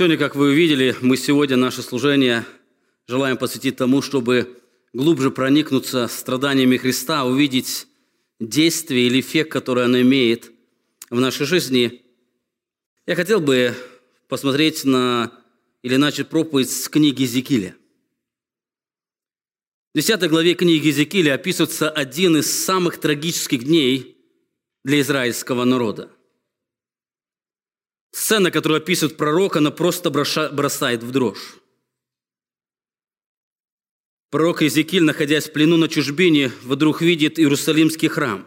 Сегодня, как вы увидели, мы сегодня наше служение желаем посвятить тому, чтобы глубже проникнуться страданиями Христа, увидеть действие или эффект, который оно имеет в нашей жизни. Я хотел бы посмотреть на или начать проповедь с книги Зекиля. В 10 главе книги Езекииля описывается один из самых трагических дней для израильского народа. Сцена, которую описывает пророк, она просто бросает в дрожь. Пророк Иезекииль, находясь в плену на чужбине, вдруг видит Иерусалимский храм.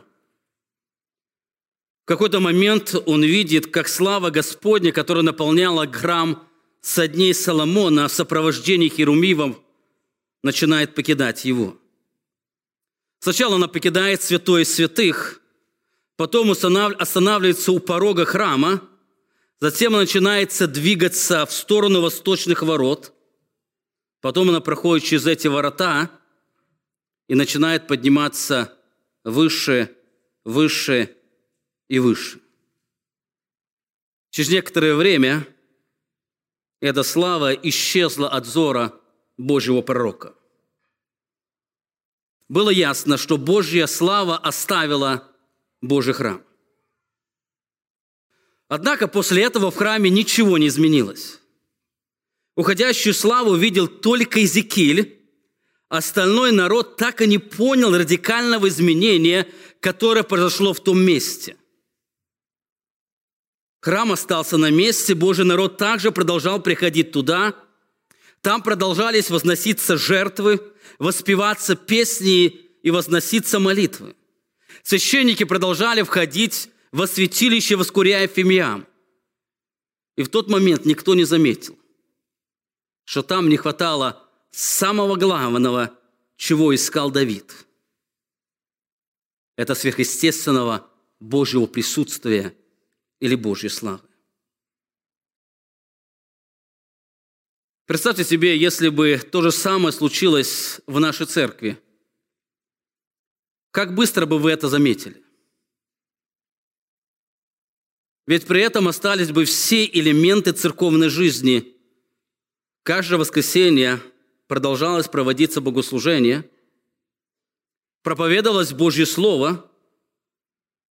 В какой-то момент он видит, как слава Господня, которая наполняла храм со дней Соломона в сопровождении херумивов, начинает покидать его. Сначала она покидает святое святых, потом останавливается у порога храма, затем она начинается двигаться в сторону восточных ворот, потом она проходит через эти ворота и начинает подниматься выше, выше и выше. Через некоторое время эта слава исчезла от зора Божьего пророка. Было ясно, что Божья слава оставила Божий храм. Однако после этого в храме ничего не изменилось. Уходящую славу видел только Иезекииль, остальной народ так и не понял радикального изменения, которое произошло в том месте. Храм остался на месте, Божий народ также продолжал приходить туда – там продолжались возноситься жертвы, воспеваться песни и возноситься молитвы. Священники продолжали входить во святилище, воскуряя фимиам. И в тот момент никто не заметил, что там не хватало самого главного, чего искал Давид. Это сверхъестественного Божьего присутствия или Божьей славы. Представьте себе, если бы то же самое случилось в нашей церкви. Как быстро бы вы это заметили? Ведь при этом остались бы все элементы церковной жизни. Каждое воскресенье продолжалось проводиться богослужение, проповедовалось Божье Слово,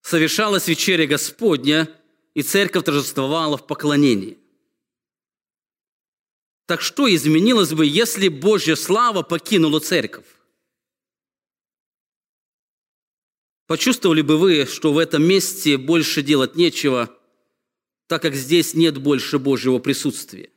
совершалась вечеря Господня, и церковь торжествовала в поклонении. Так что изменилось бы, если Божья слава покинула церковь? Почувствовали бы вы, что в этом месте больше делать нечего, так как здесь нет больше Божьего присутствия?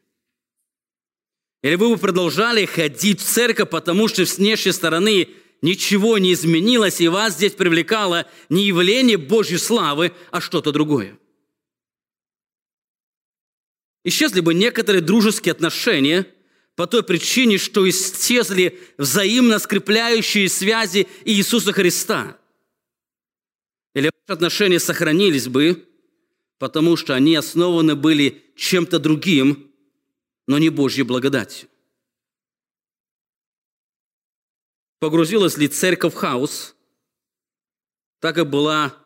Или вы бы продолжали ходить в церковь, потому что с внешней стороны ничего не изменилось, и вас здесь привлекало не явление Божьей славы, а что-то другое? Исчезли бы некоторые дружеские отношения по той причине, что исчезли взаимно скрепляющие связи Иисуса Христа. Или ваши отношения сохранились бы, потому что они основаны были чем-то другим, но не Божьей благодатью. Погрузилась ли церковь в хаос, так и была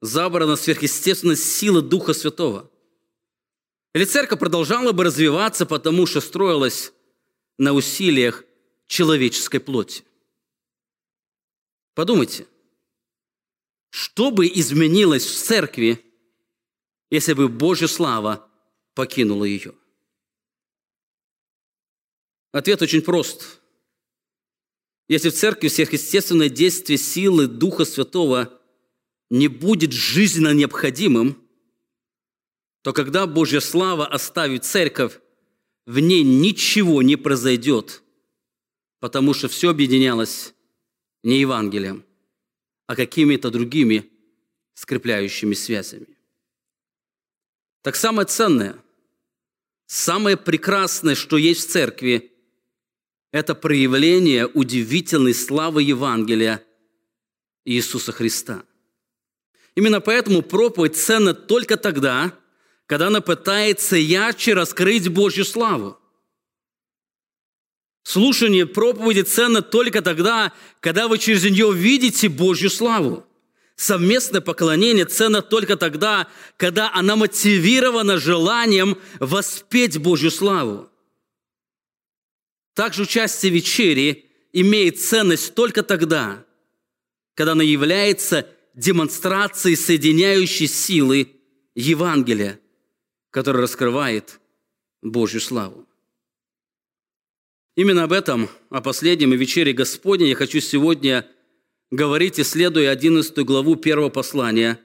забрана сверхъестественная сила Духа Святого – или церковь продолжала бы развиваться, потому что строилась на усилиях человеческой плоти. Подумайте, что бы изменилось в церкви, если бы Божья слава покинула ее? Ответ очень прост. Если в церкви сверхъестественное действие силы Духа Святого не будет жизненно необходимым, то когда Божья слава оставит церковь, в ней ничего не произойдет, потому что все объединялось не Евангелием, а какими-то другими скрепляющими связями. Так самое ценное, самое прекрасное, что есть в церкви, это проявление удивительной славы Евангелия Иисуса Христа. Именно поэтому проповедь ценна только тогда, когда она пытается ярче раскрыть Божью славу. Слушание проповеди ценно только тогда, когда вы через нее видите Божью славу. Совместное поклонение ценно только тогда, когда она мотивирована желанием воспеть Божью славу. Также участие в вечере имеет ценность только тогда, когда она является демонстрацией соединяющей силы Евангелия, которая раскрывает Божью славу. Именно об этом, о последнем и вечере Господне я хочу сегодня говорить, исследуя 11 главу первого послания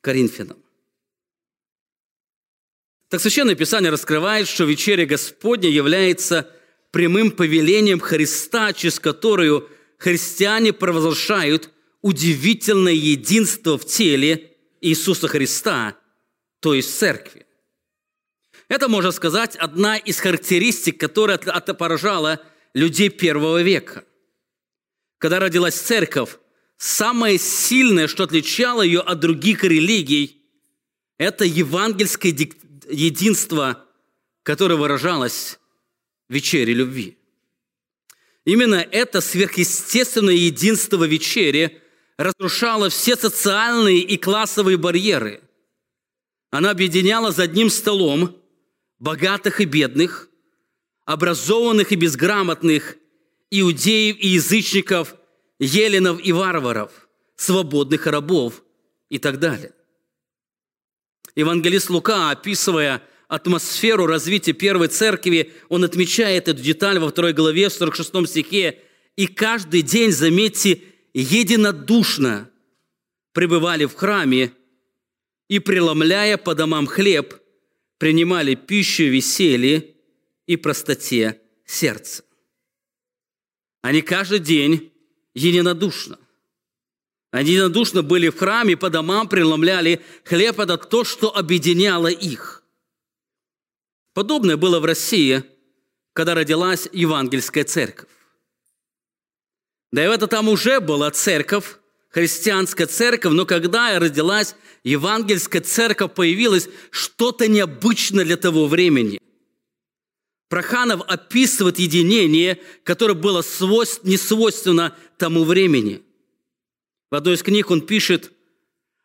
Коринфянам. Так Священное Писание раскрывает, что вечеря Господня является прямым повелением Христа, через которую христиане провозглашают удивительное единство в теле Иисуса Христа, то есть церкви. Это, можно сказать, одна из характеристик, которая поражала людей первого века. Когда родилась церковь, самое сильное, что отличало ее от других религий, это евангельское единство, которое выражалось в вечере любви. Именно это сверхъестественное единство в вечере разрушало все социальные и классовые барьеры. Она объединяла за одним столом богатых и бедных, образованных и безграмотных, иудеев и язычников, еленов и варваров, свободных рабов и так далее. Евангелист Лука, описывая атмосферу развития первой церкви, он отмечает эту деталь во второй главе, в 46 стихе. «И каждый день, заметьте, единодушно пребывали в храме и, преломляя по домам хлеб, принимали пищу веселье и простоте сердца. Они каждый день единодушно. Они единодушно были в храме, по домам преломляли хлеб. Это то, что объединяло их. Подобное было в России, когда родилась евангельская церковь. Да и это там уже была церковь, христианская церковь, но когда родилась евангельская церковь, появилось что-то необычное для того времени. Проханов описывает единение, которое было свойств, не свойственно тому времени. В одной из книг он пишет,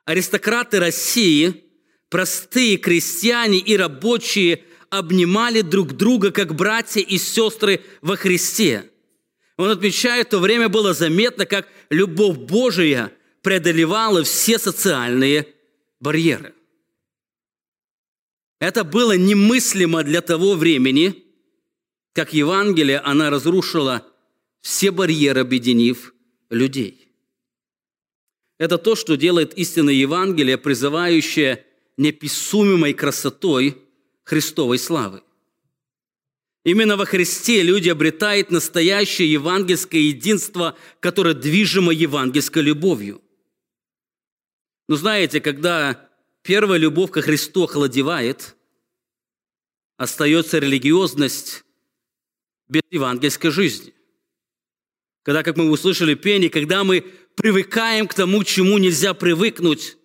аристократы России, простые крестьяне и рабочие обнимали друг друга, как братья и сестры во Христе. Он отмечает, в то время было заметно, как любовь Божия преодолевала все социальные барьеры. Это было немыслимо для того времени, как Евангелие, она разрушила все барьеры, объединив людей. Это то, что делает истинное Евангелие, призывающее неписумимой красотой Христовой славы. Именно во Христе люди обретают настоящее евангельское единство, которое движимо евангельской любовью. Но знаете, когда первая любовь ко Христу охладевает, остается религиозность без евангельской жизни. Когда, как мы услышали пение, когда мы привыкаем к тому, чему нельзя привыкнуть,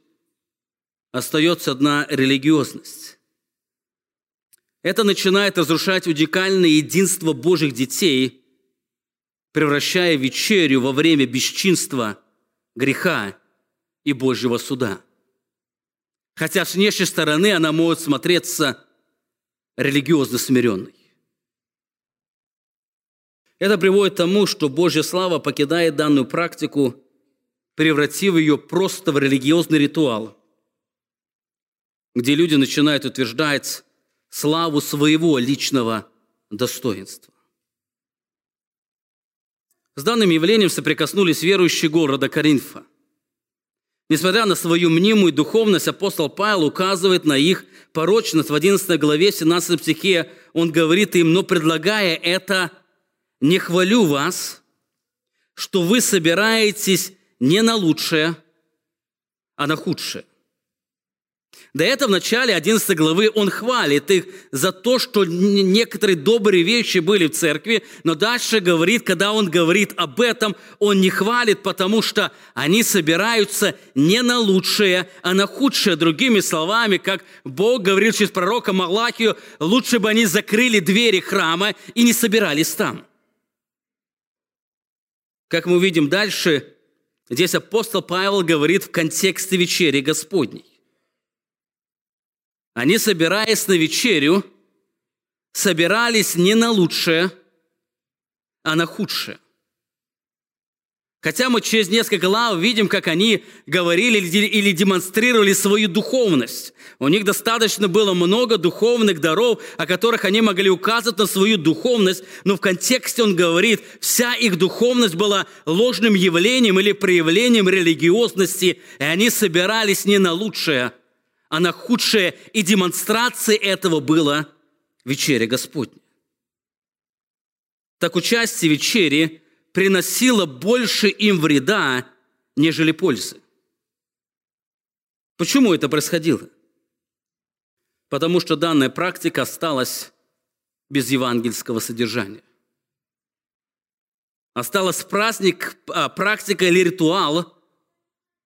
остается одна религиозность. Это начинает разрушать уникальное единство Божьих детей, превращая вечерю во время бесчинства, греха и Божьего суда. Хотя с внешней стороны она может смотреться религиозно смиренной. Это приводит к тому, что Божья слава покидает данную практику, превратив ее просто в религиозный ритуал, где люди начинают утверждать, славу своего личного достоинства. С данным явлением соприкоснулись верующие города Коринфа. Несмотря на свою мнимую духовность, апостол Павел указывает на их порочность. В 11 главе, 17 стихе он говорит им, но предлагая это, не хвалю вас, что вы собираетесь не на лучшее, а на худшее. До этого в начале 11 главы он хвалит их за то, что некоторые добрые вещи были в церкви, но дальше говорит, когда он говорит об этом, он не хвалит, потому что они собираются не на лучшее, а на худшее. Другими словами, как Бог говорил через пророка Малахию, лучше бы они закрыли двери храма и не собирались там. Как мы увидим дальше, Здесь апостол Павел говорит в контексте вечери Господней. Они, собираясь на вечерю, собирались не на лучшее, а на худшее. Хотя мы через несколько глав видим, как они говорили или демонстрировали свою духовность. У них достаточно было много духовных даров, о которых они могли указывать на свою духовность, но в контексте он говорит, вся их духовность была ложным явлением или проявлением религиозности, и они собирались не на лучшее, а на худшее, и демонстрацией этого было вечеря Господня. Так участие вечери – приносило больше им вреда, нежели пользы. Почему это происходило? Потому что данная практика осталась без евангельского содержания. Осталась праздник, а, практика или ритуал,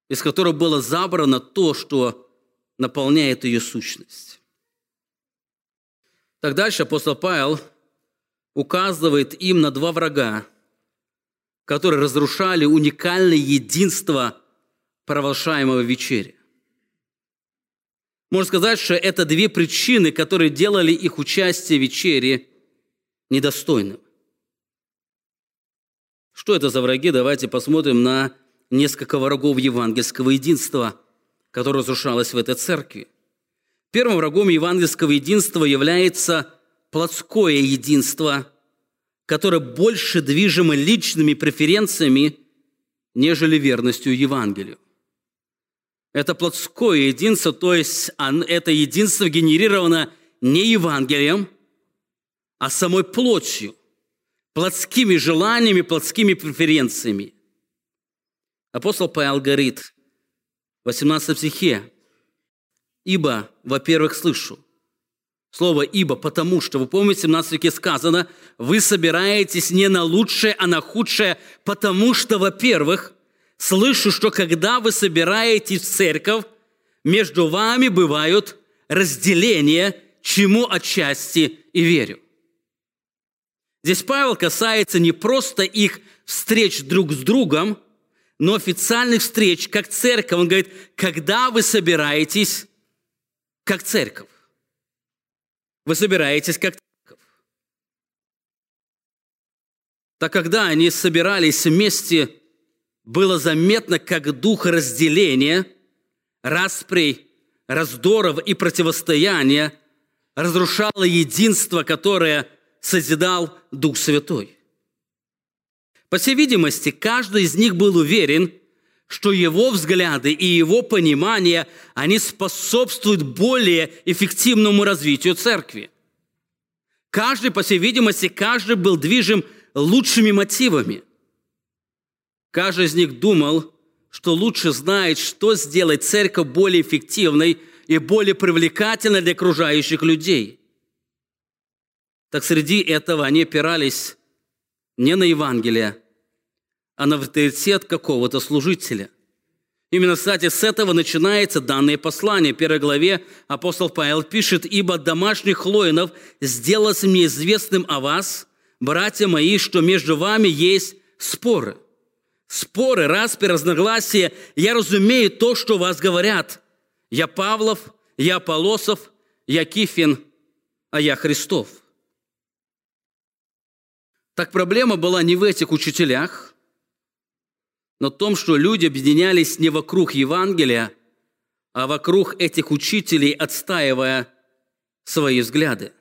из которого было забрано то, что наполняет ее сущность. Так дальше апостол Павел указывает им на два врага – которые разрушали уникальное единство провозглашаемого вечери. Можно сказать, что это две причины, которые делали их участие в вечере недостойным. Что это за враги? Давайте посмотрим на несколько врагов евангельского единства, которое разрушалось в этой церкви. Первым врагом евангельского единства является плотское единство – которое больше движимо личными преференциями, нежели верностью Евангелию. Это плотское единство, то есть это единство генерировано не Евангелием, а самой плотью, плотскими желаниями, плотскими преференциями. Апостол Павел говорит в 18 стихе, «Ибо, во-первых, слышу, Слово «ибо», потому что, вы помните, в 17 веке сказано, вы собираетесь не на лучшее, а на худшее, потому что, во-первых, слышу, что когда вы собираетесь в церковь, между вами бывают разделения, чему отчасти и верю. Здесь Павел касается не просто их встреч друг с другом, но официальных встреч, как церковь. Он говорит, когда вы собираетесь, как церковь. Вы собираетесь как. Так когда они собирались вместе, было заметно, как дух разделения, расприй, раздоров и противостояния разрушало единство, которое созидал Дух Святой. По всей видимости, каждый из них был уверен, что его взгляды и его понимание, они способствуют более эффективному развитию церкви. Каждый, по всей видимости, каждый был движим лучшими мотивами. Каждый из них думал, что лучше знает, что сделать церковь более эффективной и более привлекательной для окружающих людей. Так среди этого они опирались не на Евангелие, а на авторитет какого-то служителя. Именно, кстати, с этого начинается данное послание. В первой главе апостол Павел пишет, «Ибо домашних лоинов сделалось мне известным о вас, братья мои, что между вами есть споры». Споры, распи, разногласия. Я разумею то, что вас говорят. Я Павлов, я Полосов, я Кифин, а я Христов. Так проблема была не в этих учителях – в том, что люди объединялись не вокруг Евангелия, а вокруг этих учителей, отстаивая свои взгляды.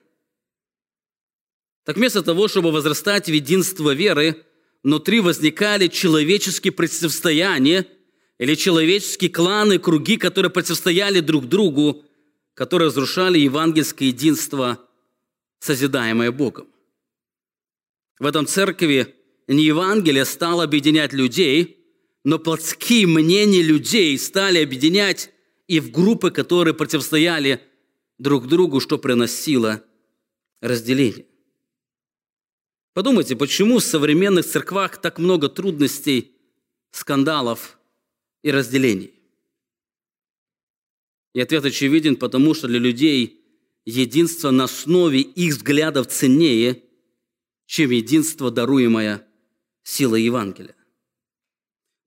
Так вместо того, чтобы возрастать в единство веры, внутри возникали человеческие противостояния или человеческие кланы, круги, которые противостояли друг другу, которые разрушали евангельское единство, созидаемое Богом. В этом церкви не Евангелие стало объединять людей – но плотские мнения людей стали объединять и в группы, которые противостояли друг другу, что приносило разделение. Подумайте, почему в современных церквах так много трудностей, скандалов и разделений? И ответ очевиден, потому что для людей единство на основе их взглядов ценнее, чем единство, даруемое силой Евангелия.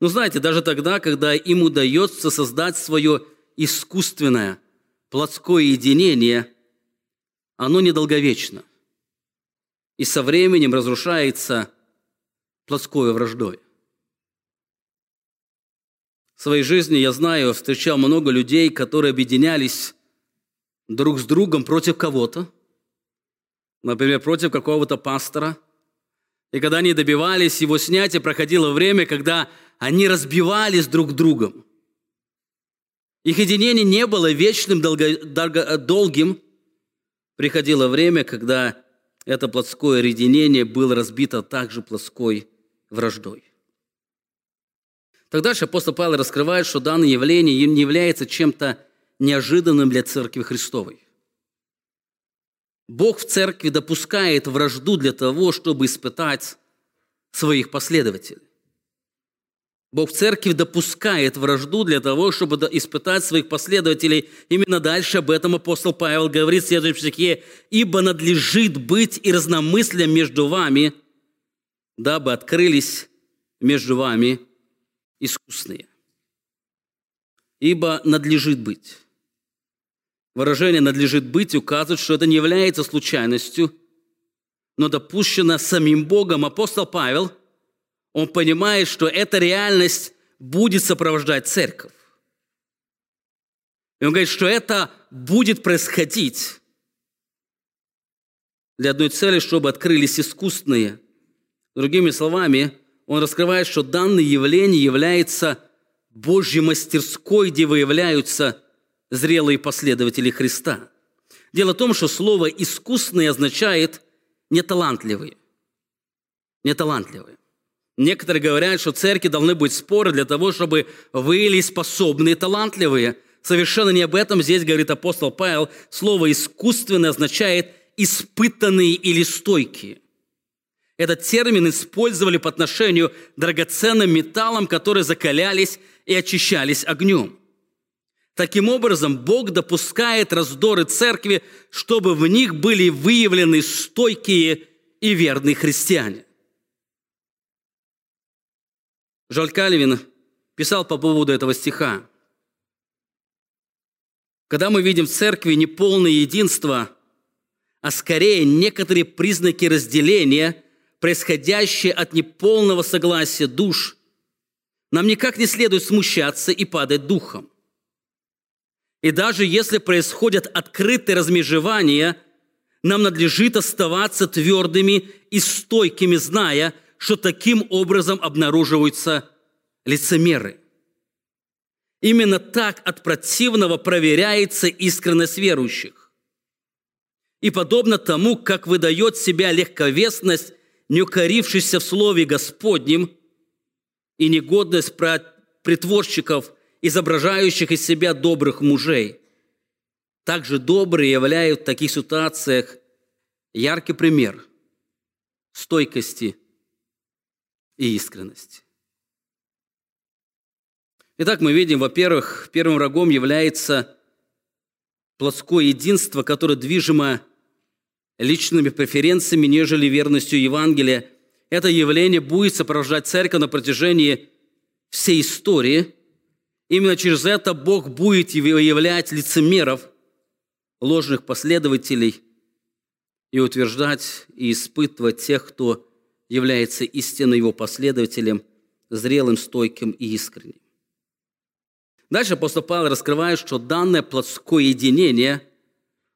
Но знаете, даже тогда, когда им удается создать свое искусственное плотское единение, оно недолговечно. И со временем разрушается плотской враждой. В своей жизни я знаю, встречал много людей, которые объединялись друг с другом против кого-то, например, против какого-то пастора. И когда они добивались его снятия, проходило время, когда они разбивались друг другом. Их единение не было вечным, долго, долго, долгим. Приходило время, когда это плотское единение было разбито также плотской враждой. Тогда же апостол Павел раскрывает, что данное явление не является чем-то неожиданным для Церкви Христовой. Бог в Церкви допускает вражду для того, чтобы испытать своих последователей. Бог в церкви допускает вражду для того, чтобы испытать своих последователей. Именно дальше об этом апостол Павел говорит в следующем стихе. «Ибо надлежит быть и разномыслием между вами, дабы открылись между вами искусные». Ибо надлежит быть. Выражение «надлежит быть» указывает, что это не является случайностью, но допущено самим Богом. Апостол Павел – он понимает, что эта реальность будет сопровождать церковь. И он говорит, что это будет происходить для одной цели, чтобы открылись искусственные. Другими словами, он раскрывает, что данное явление является Божьей мастерской, где выявляются зрелые последователи Христа. Дело в том, что слово «искусный» означает «неталантливый». Неталантливый. Некоторые говорят, что церкви должны быть споры для того, чтобы выявили способные, талантливые. Совершенно не об этом здесь говорит апостол Павел. Слово «искусственное» означает «испытанные» или «стойкие». Этот термин использовали по отношению к драгоценным металлам, которые закалялись и очищались огнем. Таким образом, Бог допускает раздоры церкви, чтобы в них были выявлены стойкие и верные христиане. Жаль Кальвин писал по поводу этого стиха. Когда мы видим в церкви не полное единство, а скорее некоторые признаки разделения, происходящие от неполного согласия душ, нам никак не следует смущаться и падать духом. И даже если происходят открытые размежевания, нам надлежит оставаться твердыми и стойкими, зная, что таким образом обнаруживаются лицемеры. Именно так от противного проверяется искренность верующих. И подобно тому, как выдает себя легковесность, не укорившийся в Слове Господнем, и негодность притворщиков, изображающих из себя добрых мужей. Также добрые являют в таких ситуациях яркий пример стойкости и искренность. Итак, мы видим, во-первых, первым врагом является плотское единство, которое движимо личными преференциями, нежели верностью Евангелия. Это явление будет сопровождать церковь на протяжении всей истории. Именно через это Бог будет выявлять лицемеров, ложных последователей и утверждать и испытывать тех, кто является истинно его последователем, зрелым, стойким и искренним. Дальше апостол Павел раскрывает, что данное плотское единение,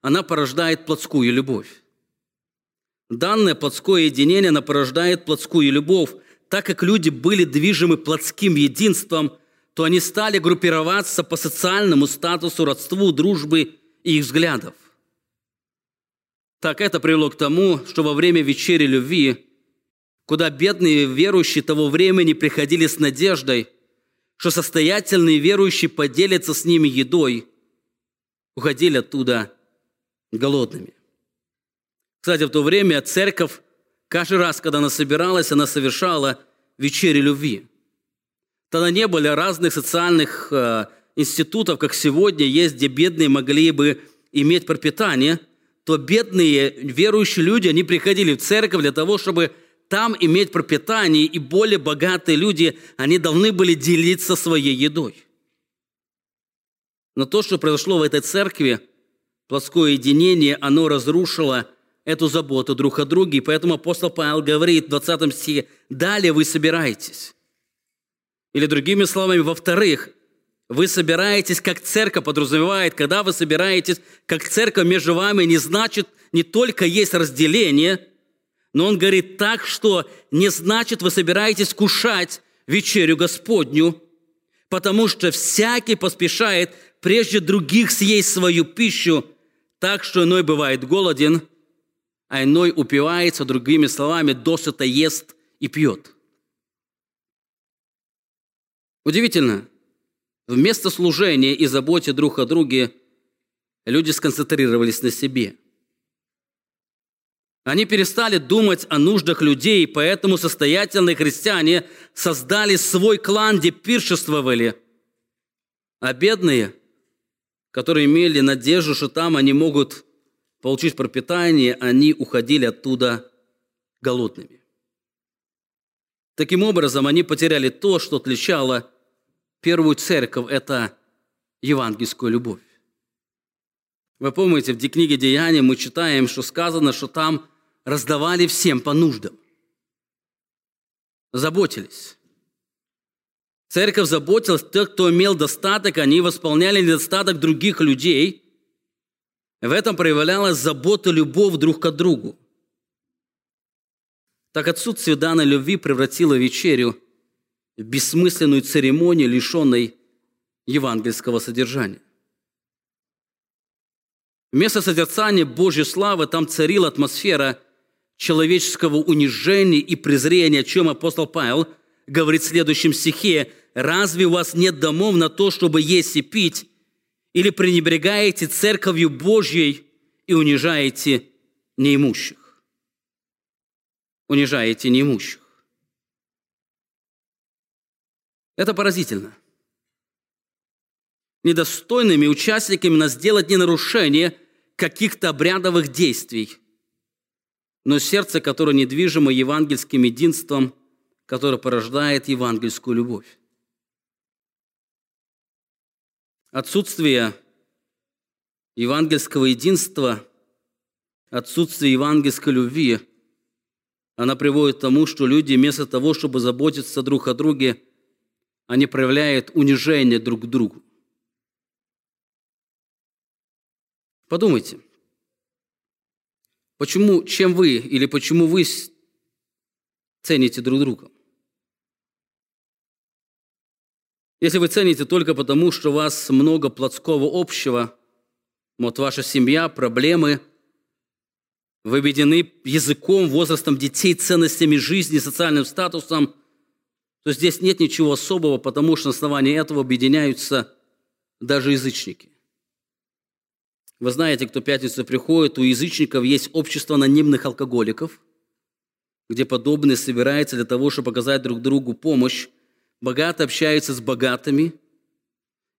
она порождает плотскую любовь. Данное плотское единение, она порождает плотскую любовь. Так как люди были движимы плотским единством, то они стали группироваться по социальному статусу, родству, дружбы и их взглядов. Так это привело к тому, что во время вечери любви куда бедные верующие того времени приходили с надеждой, что состоятельные верующие поделятся с ними едой, уходили оттуда голодными. Кстати, в то время церковь, каждый раз, когда она собиралась, она совершала вечери любви. Тогда не было разных социальных э, институтов, как сегодня есть, где бедные могли бы иметь пропитание, то бедные верующие люди, они приходили в церковь для того, чтобы там иметь пропитание, и более богатые люди, они должны были делиться своей едой. Но то, что произошло в этой церкви, плоское единение, оно разрушило эту заботу друг о друге. И поэтому апостол Павел говорит в 20 стихе, «Далее вы собираетесь». Или другими словами, во-вторых, вы собираетесь как церковь, подразумевает, когда вы собираетесь как церковь между вами, не значит не только есть разделение, но он говорит так, что не значит вы собираетесь кушать вечерю Господню, потому что всякий поспешает прежде других съесть свою пищу, так что иной бывает голоден, а иной упивается, другими словами, досыта ест и пьет. Удивительно, вместо служения и заботе друг о друге люди сконцентрировались на себе. Они перестали думать о нуждах людей, поэтому состоятельные христиане создали свой клан, где пиршествовали. А бедные, которые имели надежду, что там они могут получить пропитание, они уходили оттуда голодными. Таким образом, они потеряли то, что отличало первую церковь – это евангельскую любовь. Вы помните, в книге Деяния мы читаем, что сказано, что там раздавали всем по нуждам. Заботились. Церковь заботилась, тех, кто имел достаток, они восполняли недостаток других людей – в этом проявлялась забота, любовь друг к другу. Так отсутствие данной любви превратило вечерю в бессмысленную церемонию, лишенной евангельского содержания. Вместо созерцания Божьей славы там царила атмосфера человеческого унижения и презрения, о чем апостол Павел говорит в следующем стихе. «Разве у вас нет домов на то, чтобы есть и пить, или пренебрегаете церковью Божьей и унижаете неимущих. Унижаете неимущих. Это поразительно. Недостойными участниками нас сделать не нарушение каких-то обрядовых действий, но сердце, которое недвижимо евангельским единством, которое порождает евангельскую любовь. Отсутствие евангельского единства, отсутствие евангельской любви, она приводит к тому, что люди вместо того, чтобы заботиться друг о друге, они проявляют унижение друг к другу. Подумайте, почему, чем вы или почему вы цените друг друга? Если вы цените только потому, что у вас много плотского общего, вот ваша семья, проблемы, вы объединены языком, возрастом детей, ценностями жизни, социальным статусом, то здесь нет ничего особого, потому что на основании этого объединяются даже язычники. Вы знаете, кто пятницу приходит, у язычников есть общество анонимных алкоголиков, где подобные собираются для того, чтобы показать друг другу помощь богато общаются с богатыми,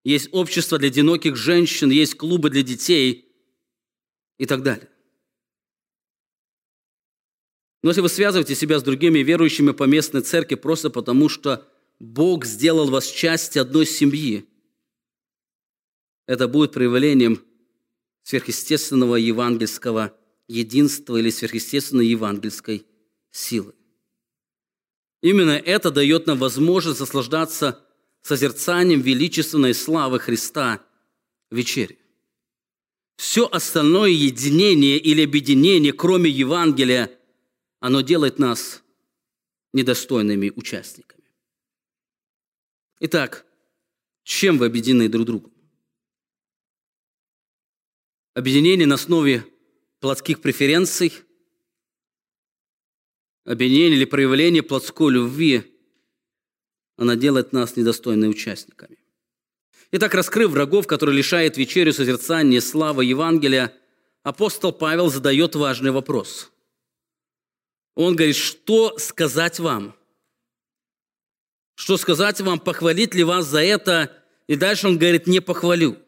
есть общество для одиноких женщин, есть клубы для детей и так далее. Но если вы связываете себя с другими верующими по местной церкви просто потому, что Бог сделал вас частью одной семьи, это будет проявлением сверхъестественного евангельского единства или сверхъестественной евангельской силы. Именно это дает нам возможность наслаждаться созерцанием величественной славы Христа в вечере. Все остальное единение или объединение, кроме Евангелия, оно делает нас недостойными участниками. Итак, чем вы объединены друг другу? Объединение на основе плотских преференций – обвинение или проявление плотской любви, она делает нас недостойными участниками. Итак, раскрыв врагов, которые лишают вечерю созерцания славы Евангелия, апостол Павел задает важный вопрос. Он говорит, что сказать вам? Что сказать вам, похвалить ли вас за это? И дальше он говорит, не похвалю.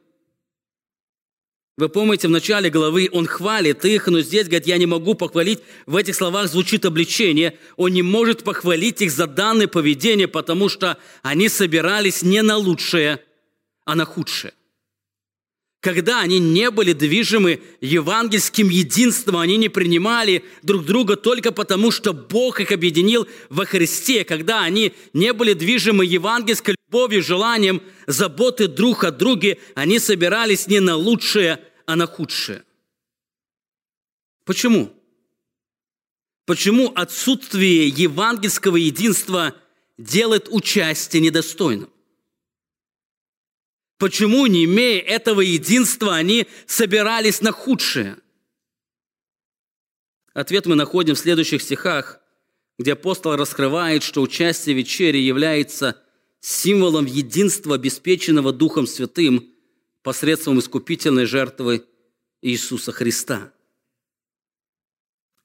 Вы помните, в начале главы он хвалит их, но здесь, говорит, я не могу похвалить. В этих словах звучит обличение. Он не может похвалить их за данное поведение, потому что они собирались не на лучшее, а на худшее. Когда они не были движимы евангельским единством, они не принимали друг друга только потому, что Бог их объединил во Христе. Когда они не были движимы евангельской любовью, желанием, заботы друг о друге, они собирались не на лучшее, а на худшее. Почему? Почему отсутствие евангельского единства делает участие недостойным? Почему, не имея этого единства, они собирались на худшее? Ответ мы находим в следующих стихах, где апостол раскрывает, что участие в вечере является символом единства, обеспеченного Духом Святым посредством искупительной жертвы Иисуса Христа.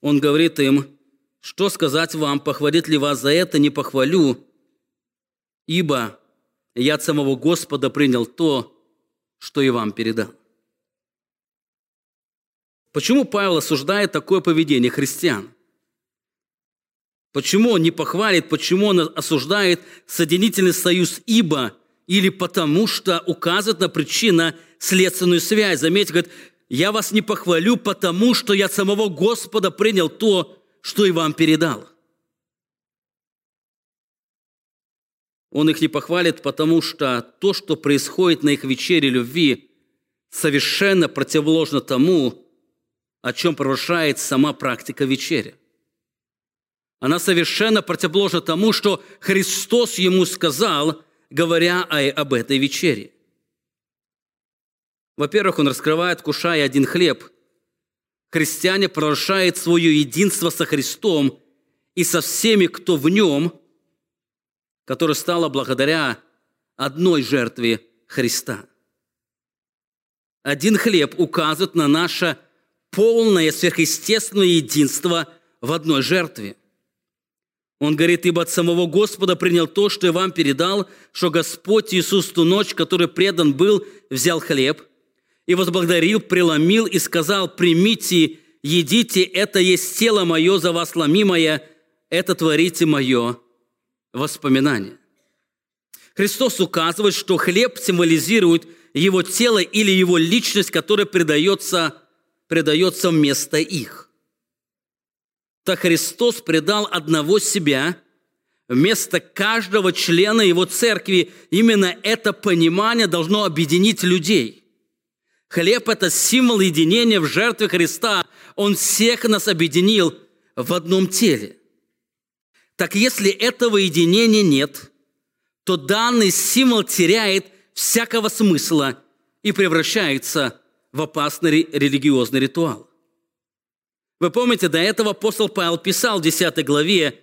Он говорит им, что сказать вам, похвалит ли вас за это, не похвалю, ибо я от самого Господа принял то, что и вам передал. Почему Павел осуждает такое поведение христиан? Почему он не похвалит, почему он осуждает соединительный союз «ибо» или потому что указывает на причинно-следственную связь. Заметьте, говорит, я вас не похвалю, потому что я от самого Господа принял то, что и вам передал. Он их не похвалит, потому что то, что происходит на их вечере любви, совершенно противоположно тому, о чем провозглашает сама практика вечери. Она совершенно противоположна тому, что Христос ему сказал, говоря об этой вечере. Во-первых, он раскрывает, кушая один хлеб. Христиане провозглашают свое единство со Христом и со всеми, кто в нем – которое стало благодаря одной жертве Христа. Один хлеб указывает на наше полное сверхъестественное единство в одной жертве. Он говорит, ибо от самого Господа принял то, что я вам передал, что Господь Иисус ту ночь, который предан был, взял хлеб и возблагодарил, преломил и сказал, примите, едите, это есть тело мое за вас ломимое, это творите мое воспоминания. Христос указывает, что хлеб символизирует его тело или его личность, которая предается, предается вместо их. Так Христос предал одного себя вместо каждого члена его церкви. Именно это понимание должно объединить людей. Хлеб – это символ единения в жертве Христа. Он всех нас объединил в одном теле – так если этого единения нет, то данный символ теряет всякого смысла и превращается в опасный религиозный ритуал. Вы помните, до этого апостол Павел писал в 10 главе,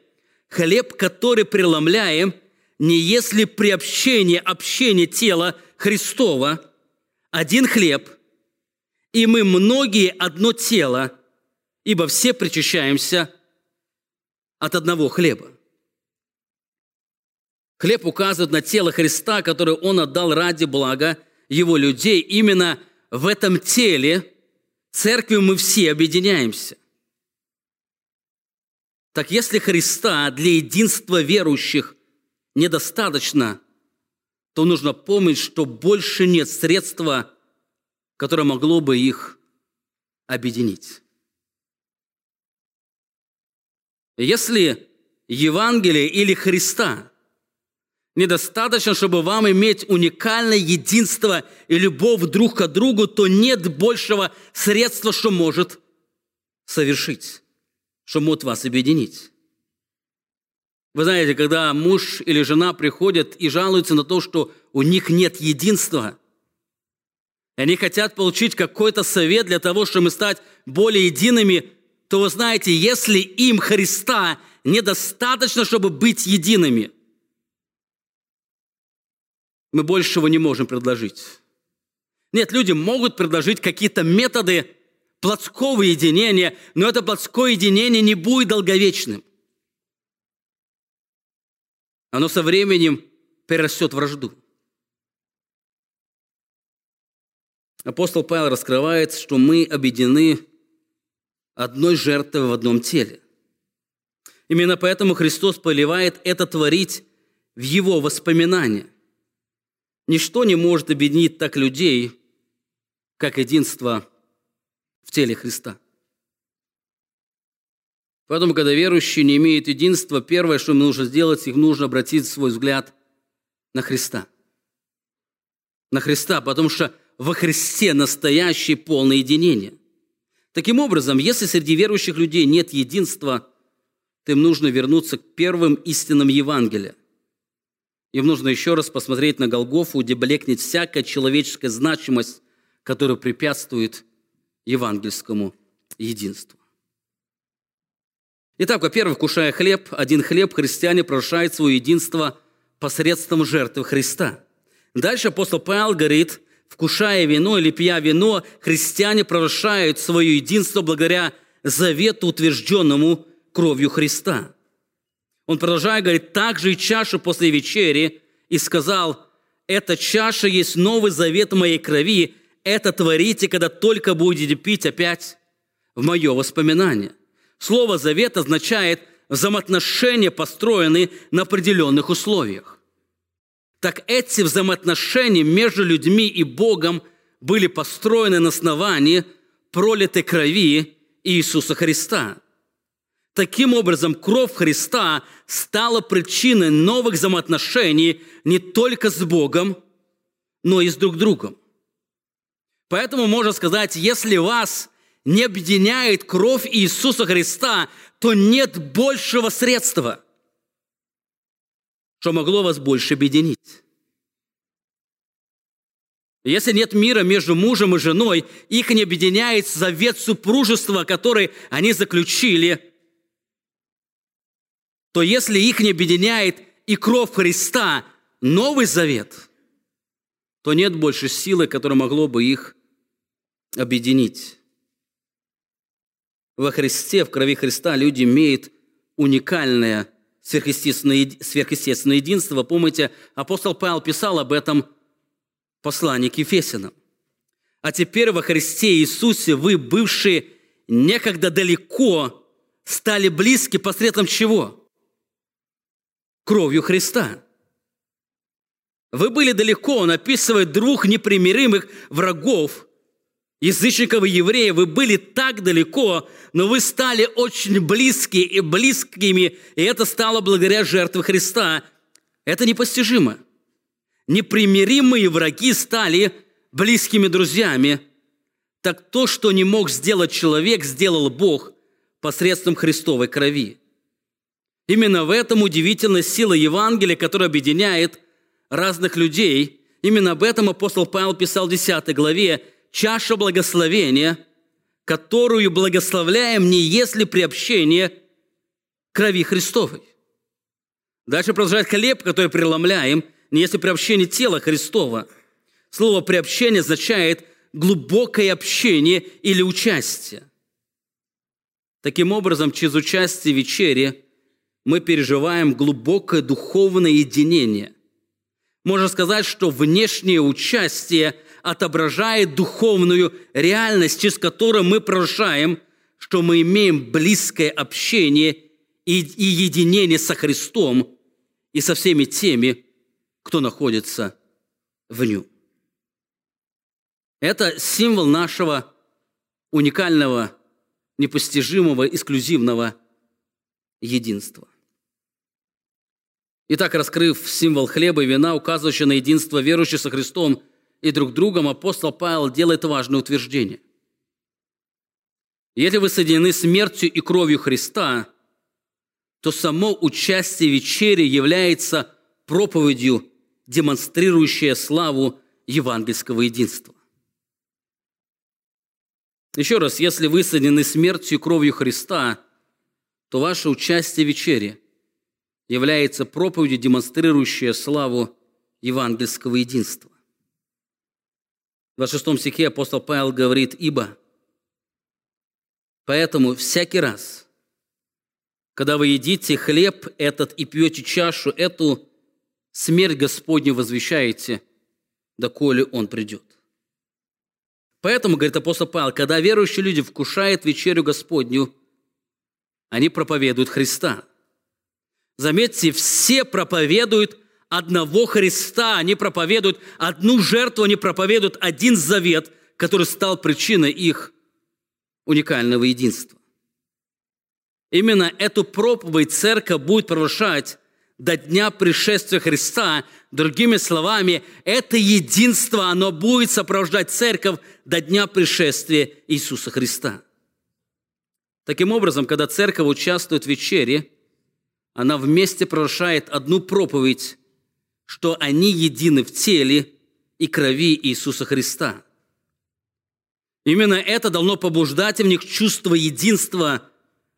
«Хлеб, который преломляем, не если приобщение, общение тела Христова, один хлеб, и мы многие одно тело, ибо все причащаемся от одного хлеба. Хлеб указывает на тело Христа, которое Он отдал ради блага Его людей. Именно в этом теле церковью мы все объединяемся. Так если Христа для единства верующих недостаточно, то нужно помнить, что больше нет средства, которое могло бы их объединить. Если Евангелие или Христа недостаточно, чтобы вам иметь уникальное единство и любовь друг к другу, то нет большего средства, что может совершить, что может вас объединить. Вы знаете, когда муж или жена приходят и жалуются на то, что у них нет единства, они хотят получить какой-то совет для того, чтобы стать более едиными, то вы знаете, если им Христа недостаточно, чтобы быть едиными, мы большего не можем предложить. Нет, люди могут предложить какие-то методы плотского единения, но это плотское единение не будет долговечным. Оно со временем перерастет вражду. апостол Павел раскрывает, что мы объединены одной жертвой в одном теле. Именно поэтому Христос поливает это творить в Его воспоминания. Ничто не может объединить так людей, как единство в теле Христа. Поэтому, когда верующие не имеют единства, первое, что им нужно сделать, их нужно обратить свой взгляд на Христа. На Христа, потому что во Христе настоящее полное единение. Таким образом, если среди верующих людей нет единства, то им нужно вернуться к первым истинам Евангелия. Им нужно еще раз посмотреть на Голгофу, где блекнет всякая человеческая значимость, которая препятствует евангельскому единству. Итак, во-первых, кушая хлеб, один хлеб, христиане прощают свое единство посредством жертвы Христа. Дальше апостол Павел говорит, вкушая вино или пья вино, христиане прощают свое единство благодаря завету, утвержденному кровью Христа. Он продолжает говорить, также и чашу после вечери, и сказал, эта чаша есть новый завет моей крови, это творите, когда только будете пить опять в мое воспоминание. Слово «завет» означает взаимоотношения, построенные на определенных условиях. Так эти взаимоотношения между людьми и Богом были построены на основании пролитой крови Иисуса Христа. Таким образом, кровь Христа стала причиной новых взаимоотношений не только с Богом, но и с друг другом. Поэтому можно сказать, если вас не объединяет кровь Иисуса Христа, то нет большего средства, что могло вас больше объединить. Если нет мира между мужем и женой, их не объединяет завет супружества, который они заключили, то если их не объединяет и кровь Христа, Новый Завет, то нет больше силы, которая могла бы их объединить. Во Христе, в крови Христа люди имеют уникальное сверхъестественное, сверхъестественное единство. Помните, апостол Павел писал об этом послании к Ефесянам. А теперь во Христе Иисусе вы, бывшие некогда далеко, стали близки посредством чего? Кровью Христа. Вы были далеко, он описывает двух непримиримых врагов – язычников и евреев, вы были так далеко, но вы стали очень близки и близкими, и это стало благодаря жертве Христа. Это непостижимо. Непримиримые враги стали близкими друзьями. Так то, что не мог сделать человек, сделал Бог посредством Христовой крови. Именно в этом удивительная сила Евангелия, которая объединяет разных людей. Именно об этом апостол Павел писал в 10 главе, чаша благословения, которую благословляем не если приобщение крови Христовой. Дальше продолжает хлеб, который преломляем, не если приобщение тела Христова. Слово «приобщение» означает глубокое общение или участие. Таким образом, через участие в вечере мы переживаем глубокое духовное единение. Можно сказать, что внешнее участие отображает духовную реальность, через которую мы проживаем, что мы имеем близкое общение и, и единение со Христом и со всеми теми, кто находится в нем. Это символ нашего уникального, непостижимого, эксклюзивного единства. Итак, раскрыв символ хлеба и вина, указывающий на единство верующих со Христом и друг другом, апостол Павел делает важное утверждение. Если вы соединены смертью и кровью Христа, то само участие в вечере является проповедью, демонстрирующей славу евангельского единства. Еще раз, если вы соединены смертью и кровью Христа, то ваше участие в вечере является проповедью, демонстрирующей славу евангельского единства. В 26 стихе апостол Павел говорит, «Ибо поэтому всякий раз, когда вы едите хлеб этот и пьете чашу эту, смерть Господню возвещаете, доколе Он придет». Поэтому, говорит апостол Павел, когда верующие люди вкушают вечерю Господню, они проповедуют Христа. Заметьте, все проповедуют одного Христа, они проповедуют одну жертву, они проповедуют один завет, который стал причиной их уникального единства. Именно эту проповедь церковь будет провозглашать до дня пришествия Христа. Другими словами, это единство, оно будет сопровождать церковь до дня пришествия Иисуса Христа. Таким образом, когда церковь участвует в вечере, она вместе провозглашает одну проповедь, что они едины в теле и крови Иисуса Христа. Именно это должно побуждать в них чувство единства,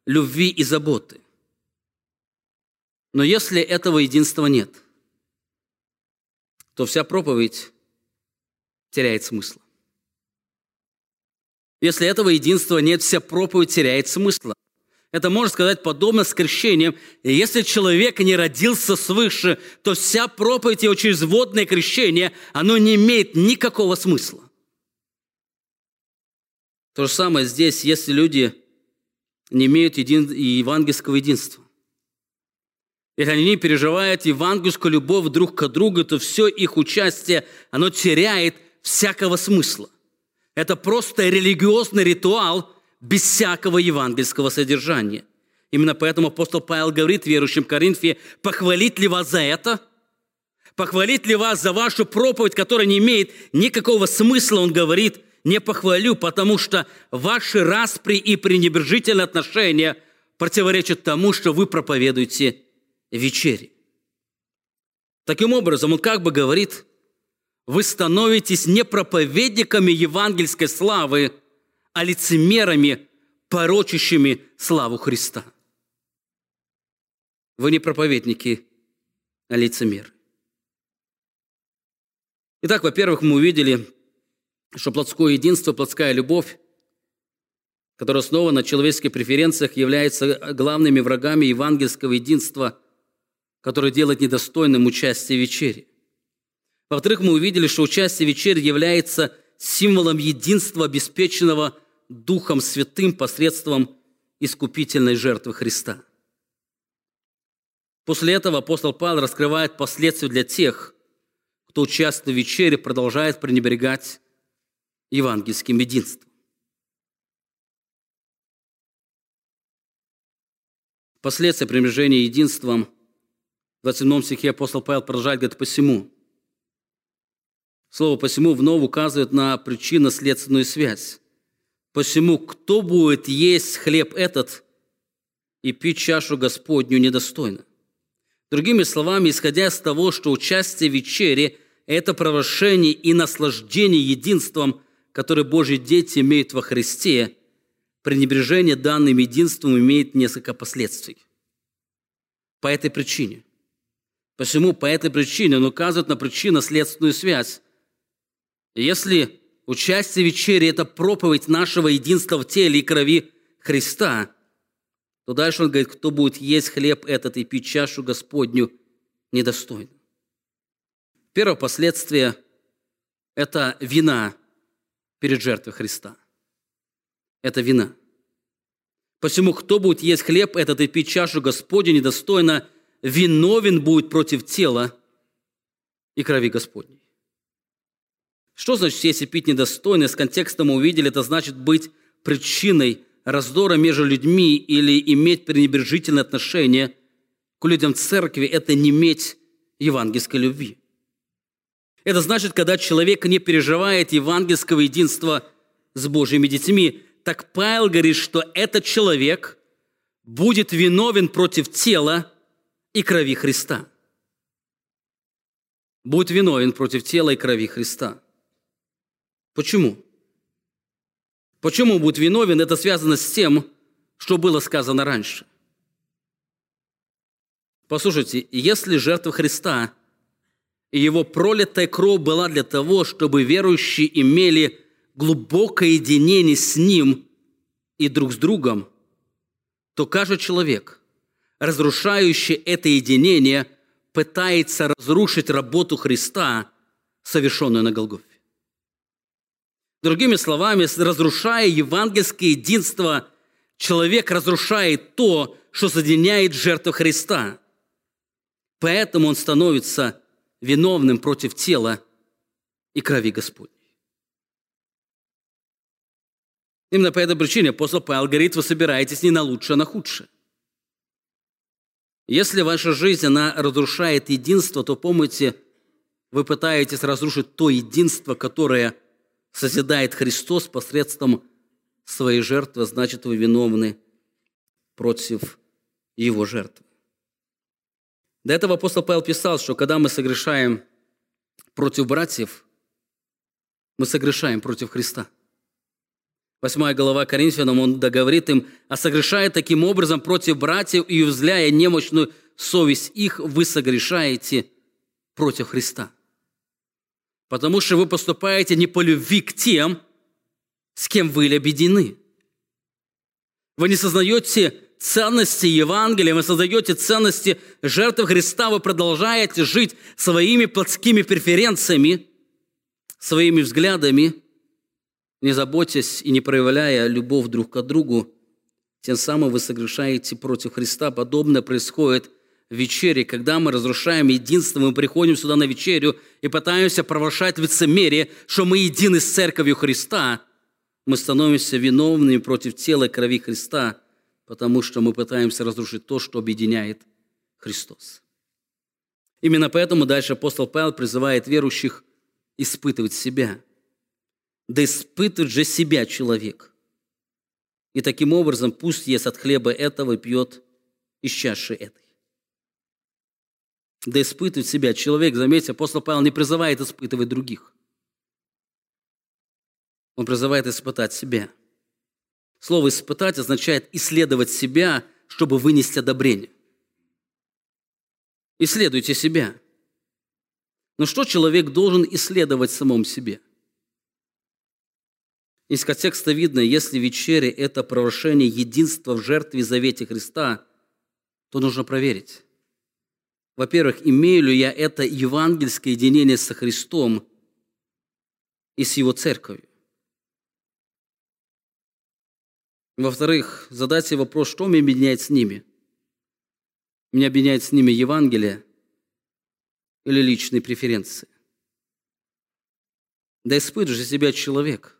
любви и заботы. Но если этого единства нет, то вся проповедь теряет смысл. Если этого единства нет, вся проповедь теряет смысл. Это можно сказать подобно с крещением. И если человек не родился свыше, то вся проповедь его через водное крещение, оно не имеет никакого смысла. То же самое здесь, если люди не имеют един... евангельского единства. Если они не переживают евангельскую любовь друг к другу, то все их участие, оно теряет всякого смысла. Это просто религиозный ритуал, без всякого евангельского содержания. Именно поэтому апостол Павел говорит верующим Коринфе, похвалить ли вас за это? Похвалить ли вас за вашу проповедь, которая не имеет никакого смысла, он говорит, не похвалю, потому что ваши распри и пренебрежительные отношения противоречат тому, что вы проповедуете вечери. Таким образом, он как бы говорит, вы становитесь не проповедниками евангельской славы, а лицемерами, порочащими славу Христа. Вы не проповедники, а лицемеры. Итак, во-первых, мы увидели, что плотское единство, плотская любовь, которая основана на человеческих преференциях, является главными врагами евангельского единства, которое делает недостойным участие в вечере. Во-вторых, мы увидели, что участие в вечере является символом единства, обеспеченного Духом Святым посредством искупительной жертвы Христа. После этого апостол Павел раскрывает последствия для тех, кто, участвует в вечере, продолжает пренебрегать евангельским единством. Последствия пренебрежения единством в 27 стихе апостол Павел продолжает говорить «посему». Слово «посему» вновь указывает на причинно-следственную связь. Посему, кто будет есть хлеб этот и пить чашу Господню недостойно? Другими словами, исходя из того, что участие в вечере – это провозглашение и наслаждение единством, которое Божьи дети имеют во Христе, пренебрежение данным единством имеет несколько последствий. По этой причине. Посему по этой причине он указывает на причинно-следственную связь. Если участие в вечере – это проповедь нашего единства в теле и крови Христа, то дальше он говорит, кто будет есть хлеб этот и пить чашу Господню недостойно. Первое последствие – это вина перед жертвой Христа. Это вина. Посему, кто будет есть хлеб этот и пить чашу Господню недостойно, виновен будет против тела и крови Господней. Что значит если пить недостойно? С контекста мы увидели, это значит быть причиной раздора между людьми или иметь пренебрежительное отношение к людям церкви – это не иметь евангельской любви. Это значит, когда человек не переживает евангельского единства с Божьими детьми. Так Павел говорит, что этот человек будет виновен против тела и крови Христа. Будет виновен против тела и крови Христа. Почему? Почему будет виновен? Это связано с тем, что было сказано раньше. Послушайте, если жертва Христа и его пролитая кровь была для того, чтобы верующие имели глубокое единение с Ним и друг с другом, то каждый человек, разрушающий это единение, пытается разрушить работу Христа, совершенную на Голгофе. Другими словами, разрушая евангельское единство, человек разрушает то, что соединяет жертву Христа. Поэтому он становится виновным против тела и крови Господней. Именно по этой причине апостол Павел говорит, вы собираетесь не на лучшее, а на худшее. Если ваша жизнь, она разрушает единство, то помните, вы пытаетесь разрушить то единство, которое созидает Христос посредством своей жертвы, значит, вы виновны против Его жертвы. До этого апостол Павел писал, что когда мы согрешаем против братьев, мы согрешаем против Христа. Восьмая глава Коринфянам, он договорит им, а согрешая таким образом против братьев и узляя немощную совесть их, вы согрешаете против Христа. Потому что вы поступаете не по любви к тем, с кем вы объединены. Вы не сознаете ценности Евангелия, вы создаете ценности жертвы Христа, вы продолжаете жить своими плотскими преференциями, своими взглядами, не заботясь и не проявляя любовь друг к другу, тем самым вы согрешаете против Христа. Подобное происходит вечере, когда мы разрушаем единство, мы приходим сюда на вечерю и пытаемся провозглашать лицемерие, что мы едины с церковью Христа, мы становимся виновными против тела и крови Христа – потому что мы пытаемся разрушить то, что объединяет Христос. Именно поэтому дальше апостол Павел призывает верующих испытывать себя. Да испытывает же себя человек. И таким образом пусть ест от хлеба этого и пьет из чаши этой. Да испытывает себя человек. Заметьте, апостол Павел не призывает испытывать других. Он призывает испытать себя – Слово «испытать» означает исследовать себя, чтобы вынести одобрение. Исследуйте себя. Но что человек должен исследовать самом себе? Из контекста видно, если вечеря – это провозглашение единства в жертве и завете Христа, то нужно проверить. Во-первых, имею ли я это евангельское единение со Христом и с Его церковью? Во-вторых, задать себе вопрос, что меня объединяет с ними? Меня объединяет с ними Евангелие или личные преференции? Да испытывай же себя человек.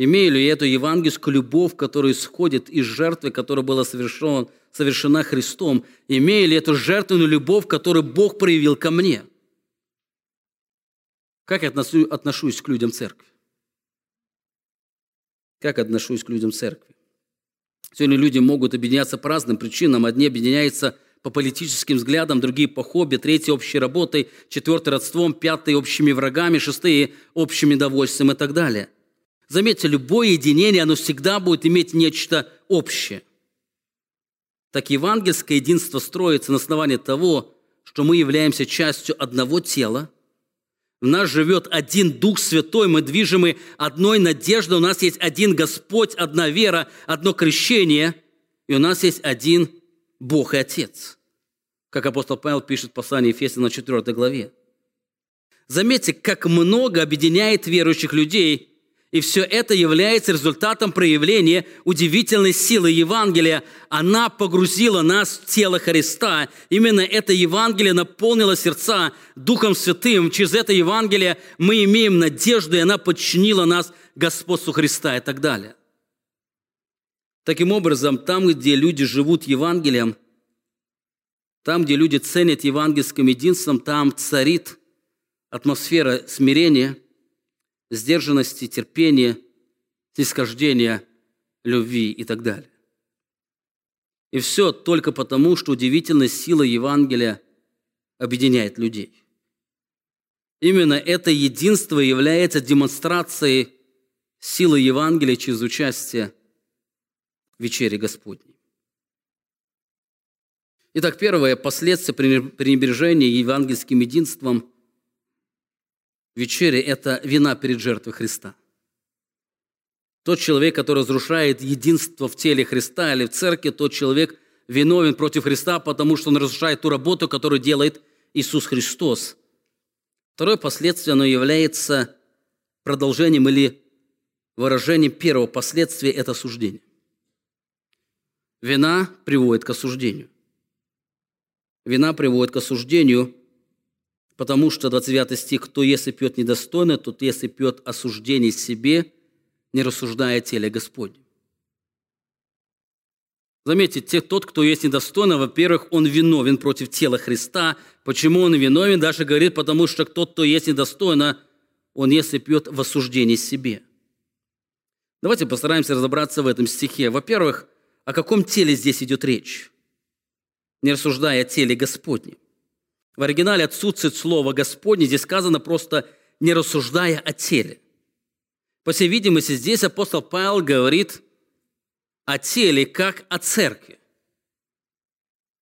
Имею ли я эту евангельскую любовь, которая исходит из жертвы, которая была совершена, совершена Христом? Имею ли эту жертвенную любовь, которую Бог проявил ко мне? Как я отношусь к людям церкви? Как отношусь к людям церкви? Сегодня люди могут объединяться по разным причинам. Одни объединяются по политическим взглядам, другие по хобби, третьи общей работой, четвертый родством, пятый общими врагами, шестые общим недовольствием и так далее. Заметьте, любое единение, оно всегда будет иметь нечто общее. Так евангельское единство строится на основании того, что мы являемся частью одного тела – в нас живет один Дух Святой, мы движимы одной надеждой, у нас есть один Господь, одна вера, одно крещение, и у нас есть один Бог и Отец. Как апостол Павел пишет в послании Ефесянам на 4 главе. Заметьте, как много объединяет верующих людей и все это является результатом проявления удивительной силы Евангелия. Она погрузила нас в тело Христа. Именно это Евангелие наполнило сердца Духом Святым. Через это Евангелие мы имеем надежду, и она подчинила нас Господству Христа и так далее. Таким образом, там, где люди живут Евангелием, там, где люди ценят евангельским единством, там царит атмосфера смирения – сдержанности, терпения, снисхождения, любви и так далее. И все только потому, что удивительная сила Евангелия объединяет людей. Именно это единство является демонстрацией силы Евангелия через участие в вечере Господней. Итак, первое – последствие пренебрежения евангельским единством – вечере – это вина перед жертвой Христа. Тот человек, который разрушает единство в теле Христа или в церкви, тот человек виновен против Христа, потому что он разрушает ту работу, которую делает Иисус Христос. Второе последствие, оно является продолжением или выражением первого последствия – это осуждение. Вина приводит к осуждению. Вина приводит к осуждению, потому что 29 стих, кто если пьет недостойно, тот если пьет осуждение себе, не рассуждая теле Господнем. Заметьте, те, тот, кто есть недостойно, во-первых, он виновен против тела Христа. Почему он виновен? Даже говорит, потому что тот, кто есть недостойно, он если пьет в осуждении себе. Давайте постараемся разобраться в этом стихе. Во-первых, о каком теле здесь идет речь? Не рассуждая о теле Господнем. В оригинале отсутствует слово «Господне», здесь сказано просто «не рассуждая о теле». По всей видимости, здесь апостол Павел говорит о теле, как о церкви.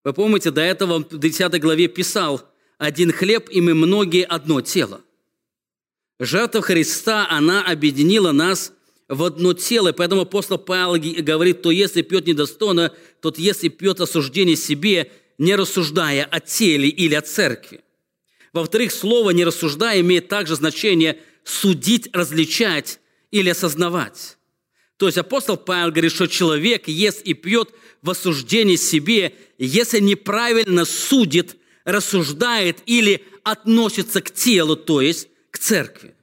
Вы помните, до этого в 10 главе писал «один хлеб, и мы многие одно тело». Жертва Христа, она объединила нас в одно тело. Поэтому апостол Павел говорит, то если пьет недостойно, тот если пьет осуждение себе, не рассуждая о теле или о церкви. Во-вторых, слово «не рассуждая» имеет также значение судить, различать или осознавать. То есть апостол Павел говорит, что человек ест и пьет в осуждении себе, если неправильно судит, рассуждает или относится к телу, то есть к церкви.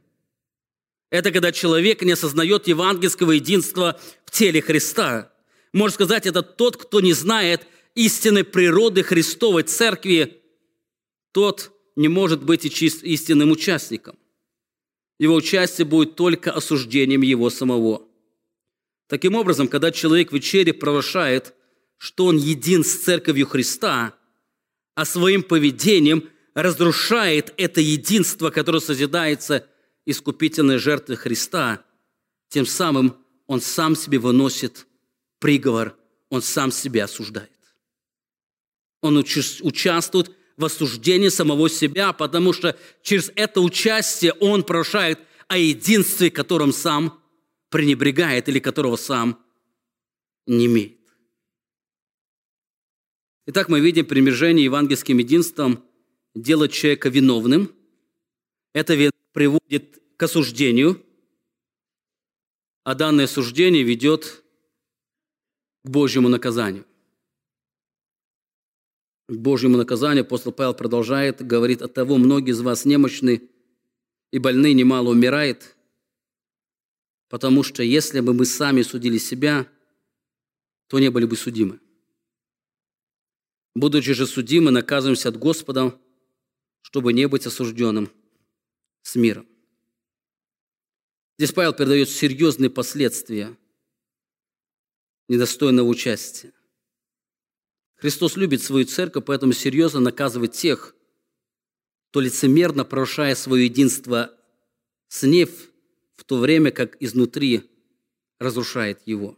Это когда человек не осознает евангельского единства в теле Христа. Можно сказать, это тот, кто не знает истинной природы Христовой Церкви, тот не может быть и истинным участником. Его участие будет только осуждением его самого. Таким образом, когда человек в вечере провозглашает, что он един с Церковью Христа, а своим поведением разрушает это единство, которое созидается искупительной жертвы Христа, тем самым он сам себе выносит приговор, он сам себя осуждает. Он участвует в осуждении самого себя, потому что через это участие он прошает о единстве, которым сам пренебрегает или которого сам не имеет. Итак, мы видим примержение евангельским единством делать человека виновным. Это приводит к осуждению, а данное осуждение ведет к Божьему наказанию. К Божьему наказанию апостол Павел продолжает, говорит, от того многие из вас немощны и больны, немало умирает, потому что если бы мы сами судили себя, то не были бы судимы. Будучи же судимы, наказываемся от Господа, чтобы не быть осужденным с миром. Здесь Павел передает серьезные последствия недостойного участия. Христос любит свою церковь, поэтому серьезно наказывает тех, кто лицемерно нарушая свое единство с ней, в то время как изнутри разрушает его.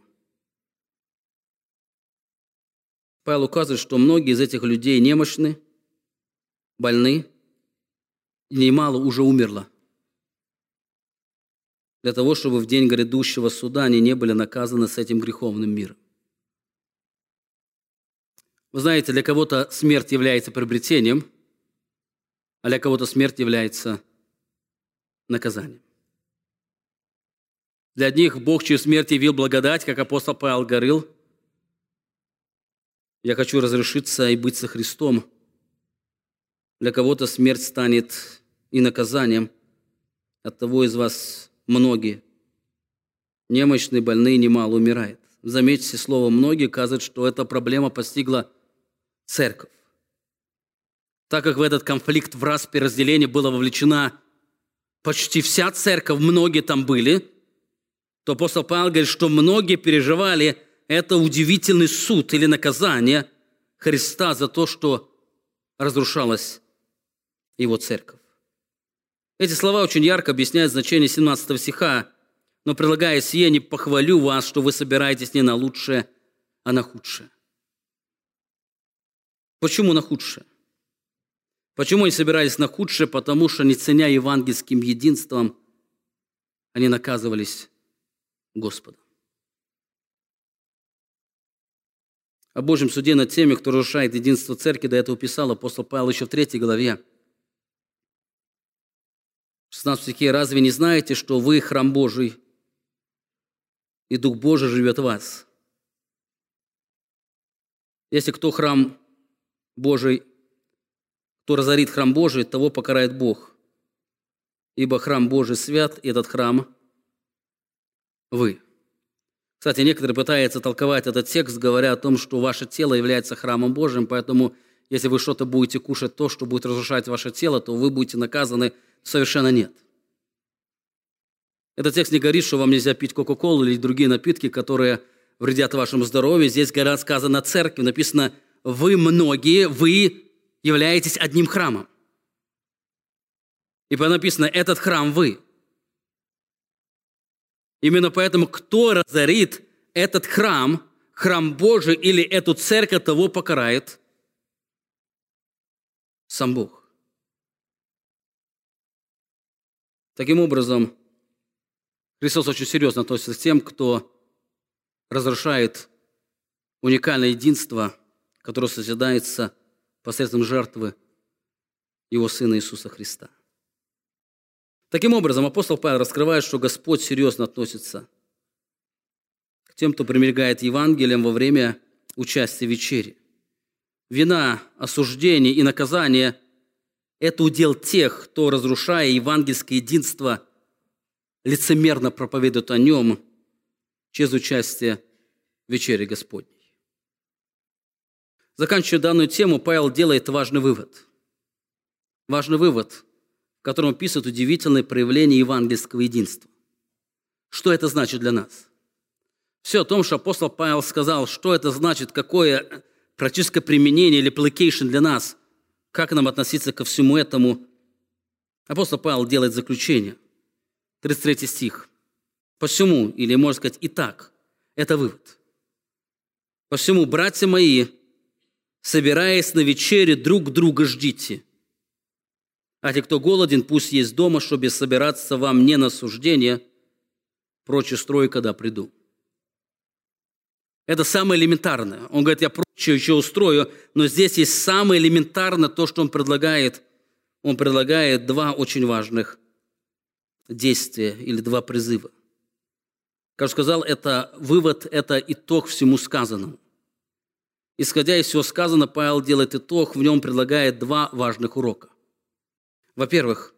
Павел указывает, что многие из этих людей немощны, больны, и немало уже умерло. Для того, чтобы в день грядущего суда они не были наказаны с этим греховным миром. Вы знаете, для кого-то смерть является приобретением, а для кого-то смерть является наказанием. Для одних Бог через смерть явил благодать, как апостол Павел говорил. Я хочу разрешиться и быть со Христом – для кого-то смерть станет и наказанием. От того из вас многие. Немощные, больные немало умирает. Заметьте, слово «многие» указывает, что эта проблема постигла церковь. Так как в этот конфликт в распе разделения была вовлечена почти вся церковь, многие там были, то апостол Павел говорит, что многие переживали это удивительный суд или наказание Христа за то, что разрушалась его церковь. Эти слова очень ярко объясняют значение 17 стиха, но прилагая сие, не похвалю вас, что вы собираетесь не на лучшее, а на худшее. Почему на худшее? Почему они собирались на худшее? Потому что, не ценя евангельским единством, они наказывались Господом. О Божьем суде над теми, кто разрушает единство церкви, до этого писал апостол Павел еще в третьей главе. 16 стихе, «Разве не знаете, что вы храм Божий, и Дух Божий живет в вас. Если кто храм Божий, кто разорит храм Божий, того покарает Бог. Ибо храм Божий свят, и этот храм – вы. Кстати, некоторые пытаются толковать этот текст, говоря о том, что ваше тело является храмом Божьим, поэтому если вы что-то будете кушать, то, что будет разрушать ваше тело, то вы будете наказаны. Совершенно нет. Этот текст не говорит, что вам нельзя пить Кока-Колу или другие напитки, которые вредят вашему здоровью. Здесь говорят, сказано церкви, написано, вы многие, вы являетесь одним храмом. И написано, этот храм вы. Именно поэтому, кто разорит этот храм, храм Божий или эту церковь, того покарает сам Бог. Таким образом, Христос очень серьезно относится к тем, кто разрушает уникальное единство, которое созидается посредством жертвы Его Сына Иисуса Христа. Таким образом, апостол Павел раскрывает, что Господь серьезно относится к тем, кто примергает Евангелием во время участия в вечере. Вина, осуждение и наказание – это удел тех, кто, разрушая евангельское единство, лицемерно проповедует о нем через участие в вечере Господней. Заканчивая данную тему, Павел делает важный вывод. Важный вывод, в котором описывает удивительное проявление евангельского единства. Что это значит для нас? Все о том, что апостол Павел сказал, что это значит, какое практическое применение или application для нас, как нам относиться ко всему этому, апостол Павел делает заключение. 33 стих. Посему, или можно сказать, и так, это вывод. Посему, братья мои, собираясь на вечере, друг друга ждите. А те, кто голоден, пусть есть дома, чтобы собираться вам не на суждение, прочь строй, когда приду. Это самое элементарное. Он говорит, я прочее еще устрою, но здесь есть самое элементарное то, что он предлагает. Он предлагает два очень важных действия или два призыва. Как сказал, это вывод, это итог всему сказанному. Исходя из всего сказанного, Павел делает итог, в нем предлагает два важных урока. Во-первых,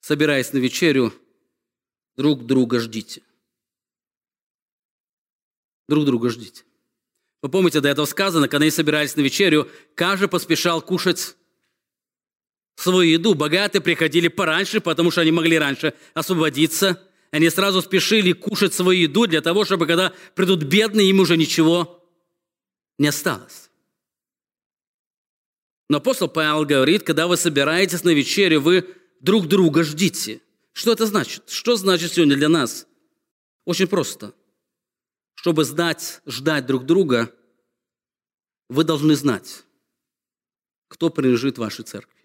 собираясь на вечерю, друг друга ждите – Друг друга ждите. Вы помните, до этого сказано, когда они собирались на вечерю, каждый поспешал кушать свою еду. Богатые приходили пораньше, потому что они могли раньше освободиться. Они сразу спешили кушать свою еду для того, чтобы когда придут бедные, им уже ничего не осталось. Но апостол Павел говорит, когда вы собираетесь на вечерю, вы друг друга ждите. Что это значит? Что значит сегодня для нас? Очень просто – чтобы знать, ждать друг друга, вы должны знать, кто принадлежит вашей церкви.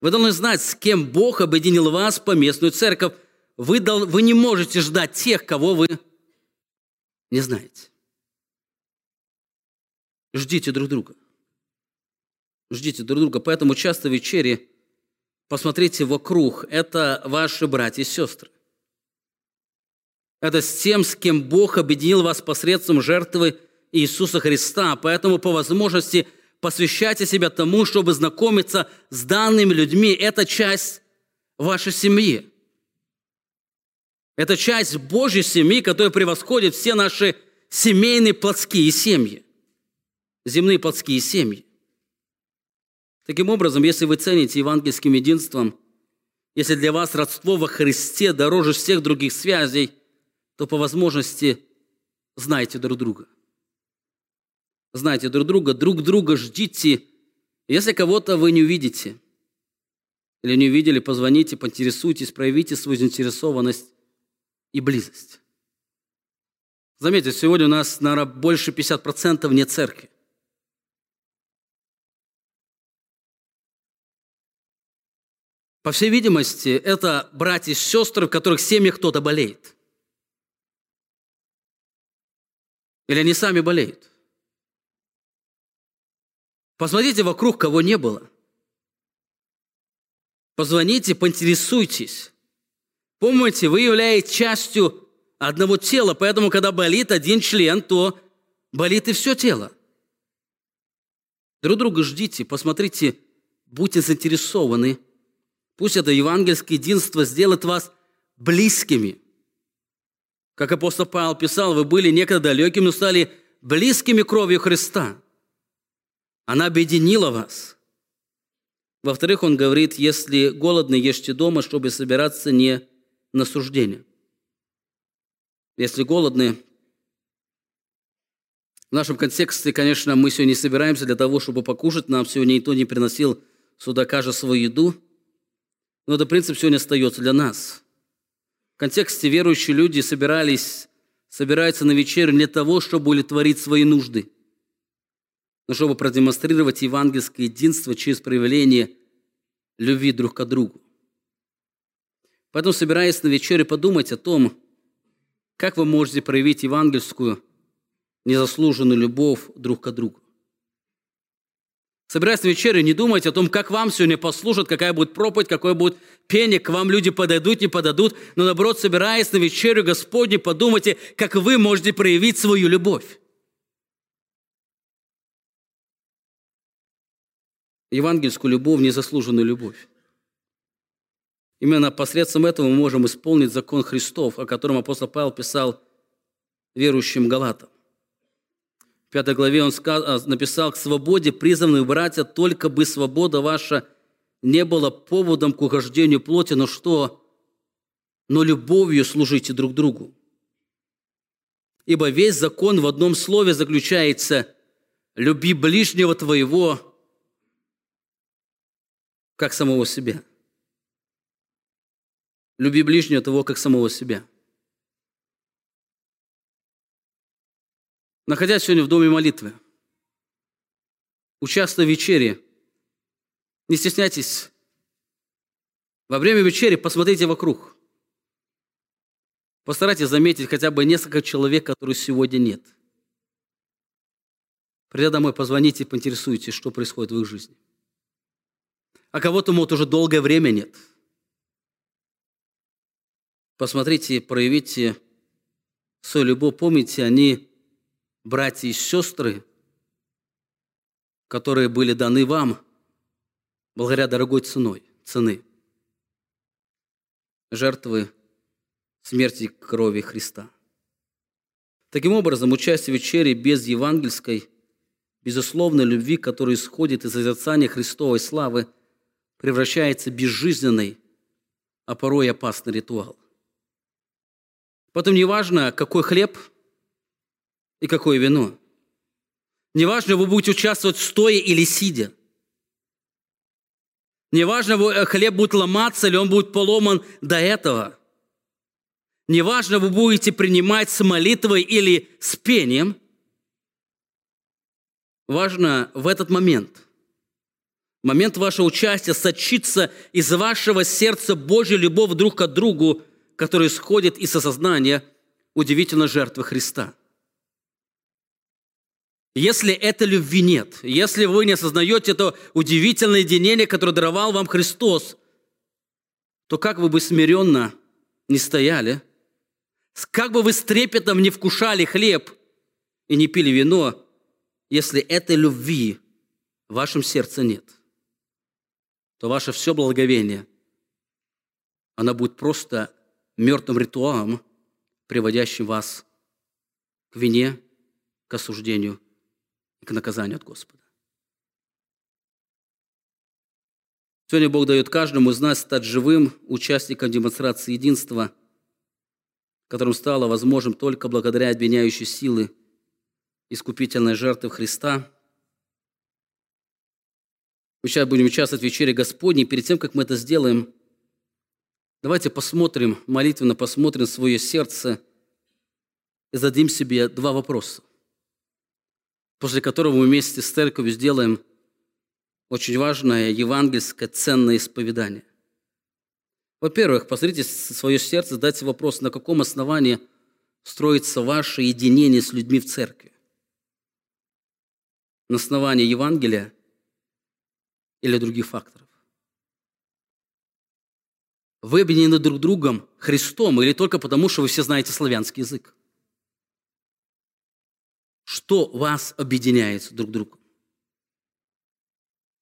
Вы должны знать, с кем Бог объединил вас по местную церковь. Вы, дол, вы не можете ждать тех, кого вы не знаете. Ждите друг друга. Ждите друг друга. Поэтому часто в вечере посмотрите вокруг. Это ваши братья и сестры. Это с тем, с кем Бог объединил вас посредством жертвы Иисуса Христа. Поэтому по возможности посвящайте себя тому, чтобы знакомиться с данными людьми. Это часть вашей семьи. Это часть Божьей семьи, которая превосходит все наши семейные плотские семьи. Земные плотские семьи. Таким образом, если вы цените евангельским единством, если для вас родство во Христе дороже всех других связей – то по возможности знайте друг друга. Знайте друг друга, друг друга ждите. Если кого-то вы не увидите или не увидели, позвоните, поинтересуйтесь, проявите свою заинтересованность и близость. Заметьте, сегодня у нас, наверное, больше 50% вне церкви. По всей видимости, это братья и сестры, в которых семьях кто-то болеет – Или они сами болеют? Посмотрите вокруг, кого не было. Позвоните, поинтересуйтесь. Помните, вы являетесь частью одного тела, поэтому, когда болит один член, то болит и все тело. Друг друга ждите, посмотрите, будьте заинтересованы. Пусть это евангельское единство сделает вас близкими. Как апостол Павел писал, вы были некогда далекими, но стали близкими кровью Христа. Она объединила вас. Во-вторых, он говорит, если голодны, ешьте дома, чтобы собираться не на суждение. Если голодны, в нашем контексте, конечно, мы сегодня не собираемся для того, чтобы покушать. Нам сегодня никто не приносил сюда каждый свою еду. Но это принцип сегодня остается для нас. В контексте верующие люди собирались, собираются на вечерю для того, чтобы удовлетворить свои нужды, но чтобы продемонстрировать евангельское единство через проявление любви друг к другу. Поэтому, собираясь на вечере, подумать о том, как вы можете проявить евангельскую незаслуженную любовь друг к другу. Собираясь на вечерю, не думайте о том, как вам сегодня послушать, какая будет проповедь, какое будет пение, к вам люди подойдут, не подойдут, но наоборот, собираясь на вечерю Господне, подумайте, как вы можете проявить свою любовь. Евангельскую любовь, незаслуженную любовь. Именно посредством этого мы можем исполнить закон Христов, о котором апостол Павел писал верующим Галатам. В пятой главе он а, написал, «К свободе призванных братья, только бы свобода ваша не была поводом к угождению плоти, но что? Но любовью служите друг другу. Ибо весь закон в одном слове заключается «люби ближнего твоего, как самого себя». Люби ближнего того, как самого себя. Находясь сегодня в доме молитвы, участвуя в вечере, не стесняйтесь. Во время вечери посмотрите вокруг. Постарайтесь заметить хотя бы несколько человек, которых сегодня нет. Придя домой, позвоните и поинтересуйтесь, что происходит в их жизни. А кого-то, может, уже долгое время нет. Посмотрите, проявите свою любовь. Помните, они братья и сестры, которые были даны вам благодаря дорогой ценой, цены, жертвы смерти крови Христа. Таким образом, участие в вечере без евангельской, безусловной любви, которая исходит из созерцания Христовой славы, превращается в безжизненный, а порой опасный ритуал. Потом неважно, какой хлеб – и какое вино. Неважно, вы будете участвовать стоя или сидя. Неважно, э, хлеб будет ломаться или он будет поломан до этого. Неважно, вы будете принимать с молитвой или с пением. Важно в этот момент, момент вашего участия, сочиться из вашего сердца Божья любовь друг к другу, которая исходит из осознания удивительной жертвы Христа – если этой любви нет, если вы не осознаете это удивительное единение, которое даровал вам Христос, то как вы бы смиренно не стояли, как бы вы с трепетом не вкушали хлеб и не пили вино, если этой любви в вашем сердце нет, то ваше все благовение, оно будет просто мертвым ритуалом, приводящим вас к вине, к осуждению к наказанию от Господа. Сегодня Бог дает каждому из нас стать живым участником демонстрации единства, которым стало возможным только благодаря объединяющей силы искупительной жертвы Христа. Мы сейчас будем участвовать в вечере Господней. Перед тем, как мы это сделаем, давайте посмотрим, молитвенно посмотрим свое сердце и зададим себе два вопроса после которого мы вместе с церковью сделаем очень важное евангельское ценное исповедание. Во-первых, посмотрите свое сердце, задайте вопрос, на каком основании строится ваше единение с людьми в церкви. На основании Евангелия или других факторов. Вы объединены друг другом Христом или только потому, что вы все знаете славянский язык? Что вас объединяет друг к другу?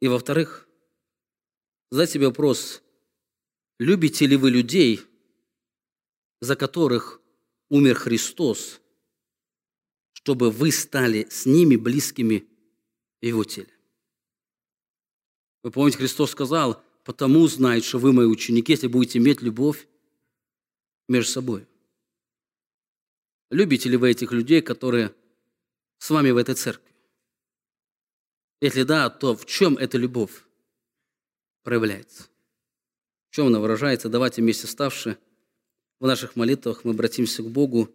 И во-вторых, задать себе вопрос, любите ли вы людей, за которых умер Христос, чтобы вы стали с ними близкими Его теле? Вы помните, Христос сказал, потому знает, что вы мои ученики, если будете иметь любовь между собой. Любите ли вы этих людей, которые с вами в этой церкви? Если да, то в чем эта любовь проявляется? В чем она выражается? Давайте вместе ставши в наших молитвах мы обратимся к Богу,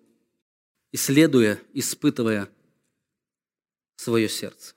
исследуя, испытывая свое сердце.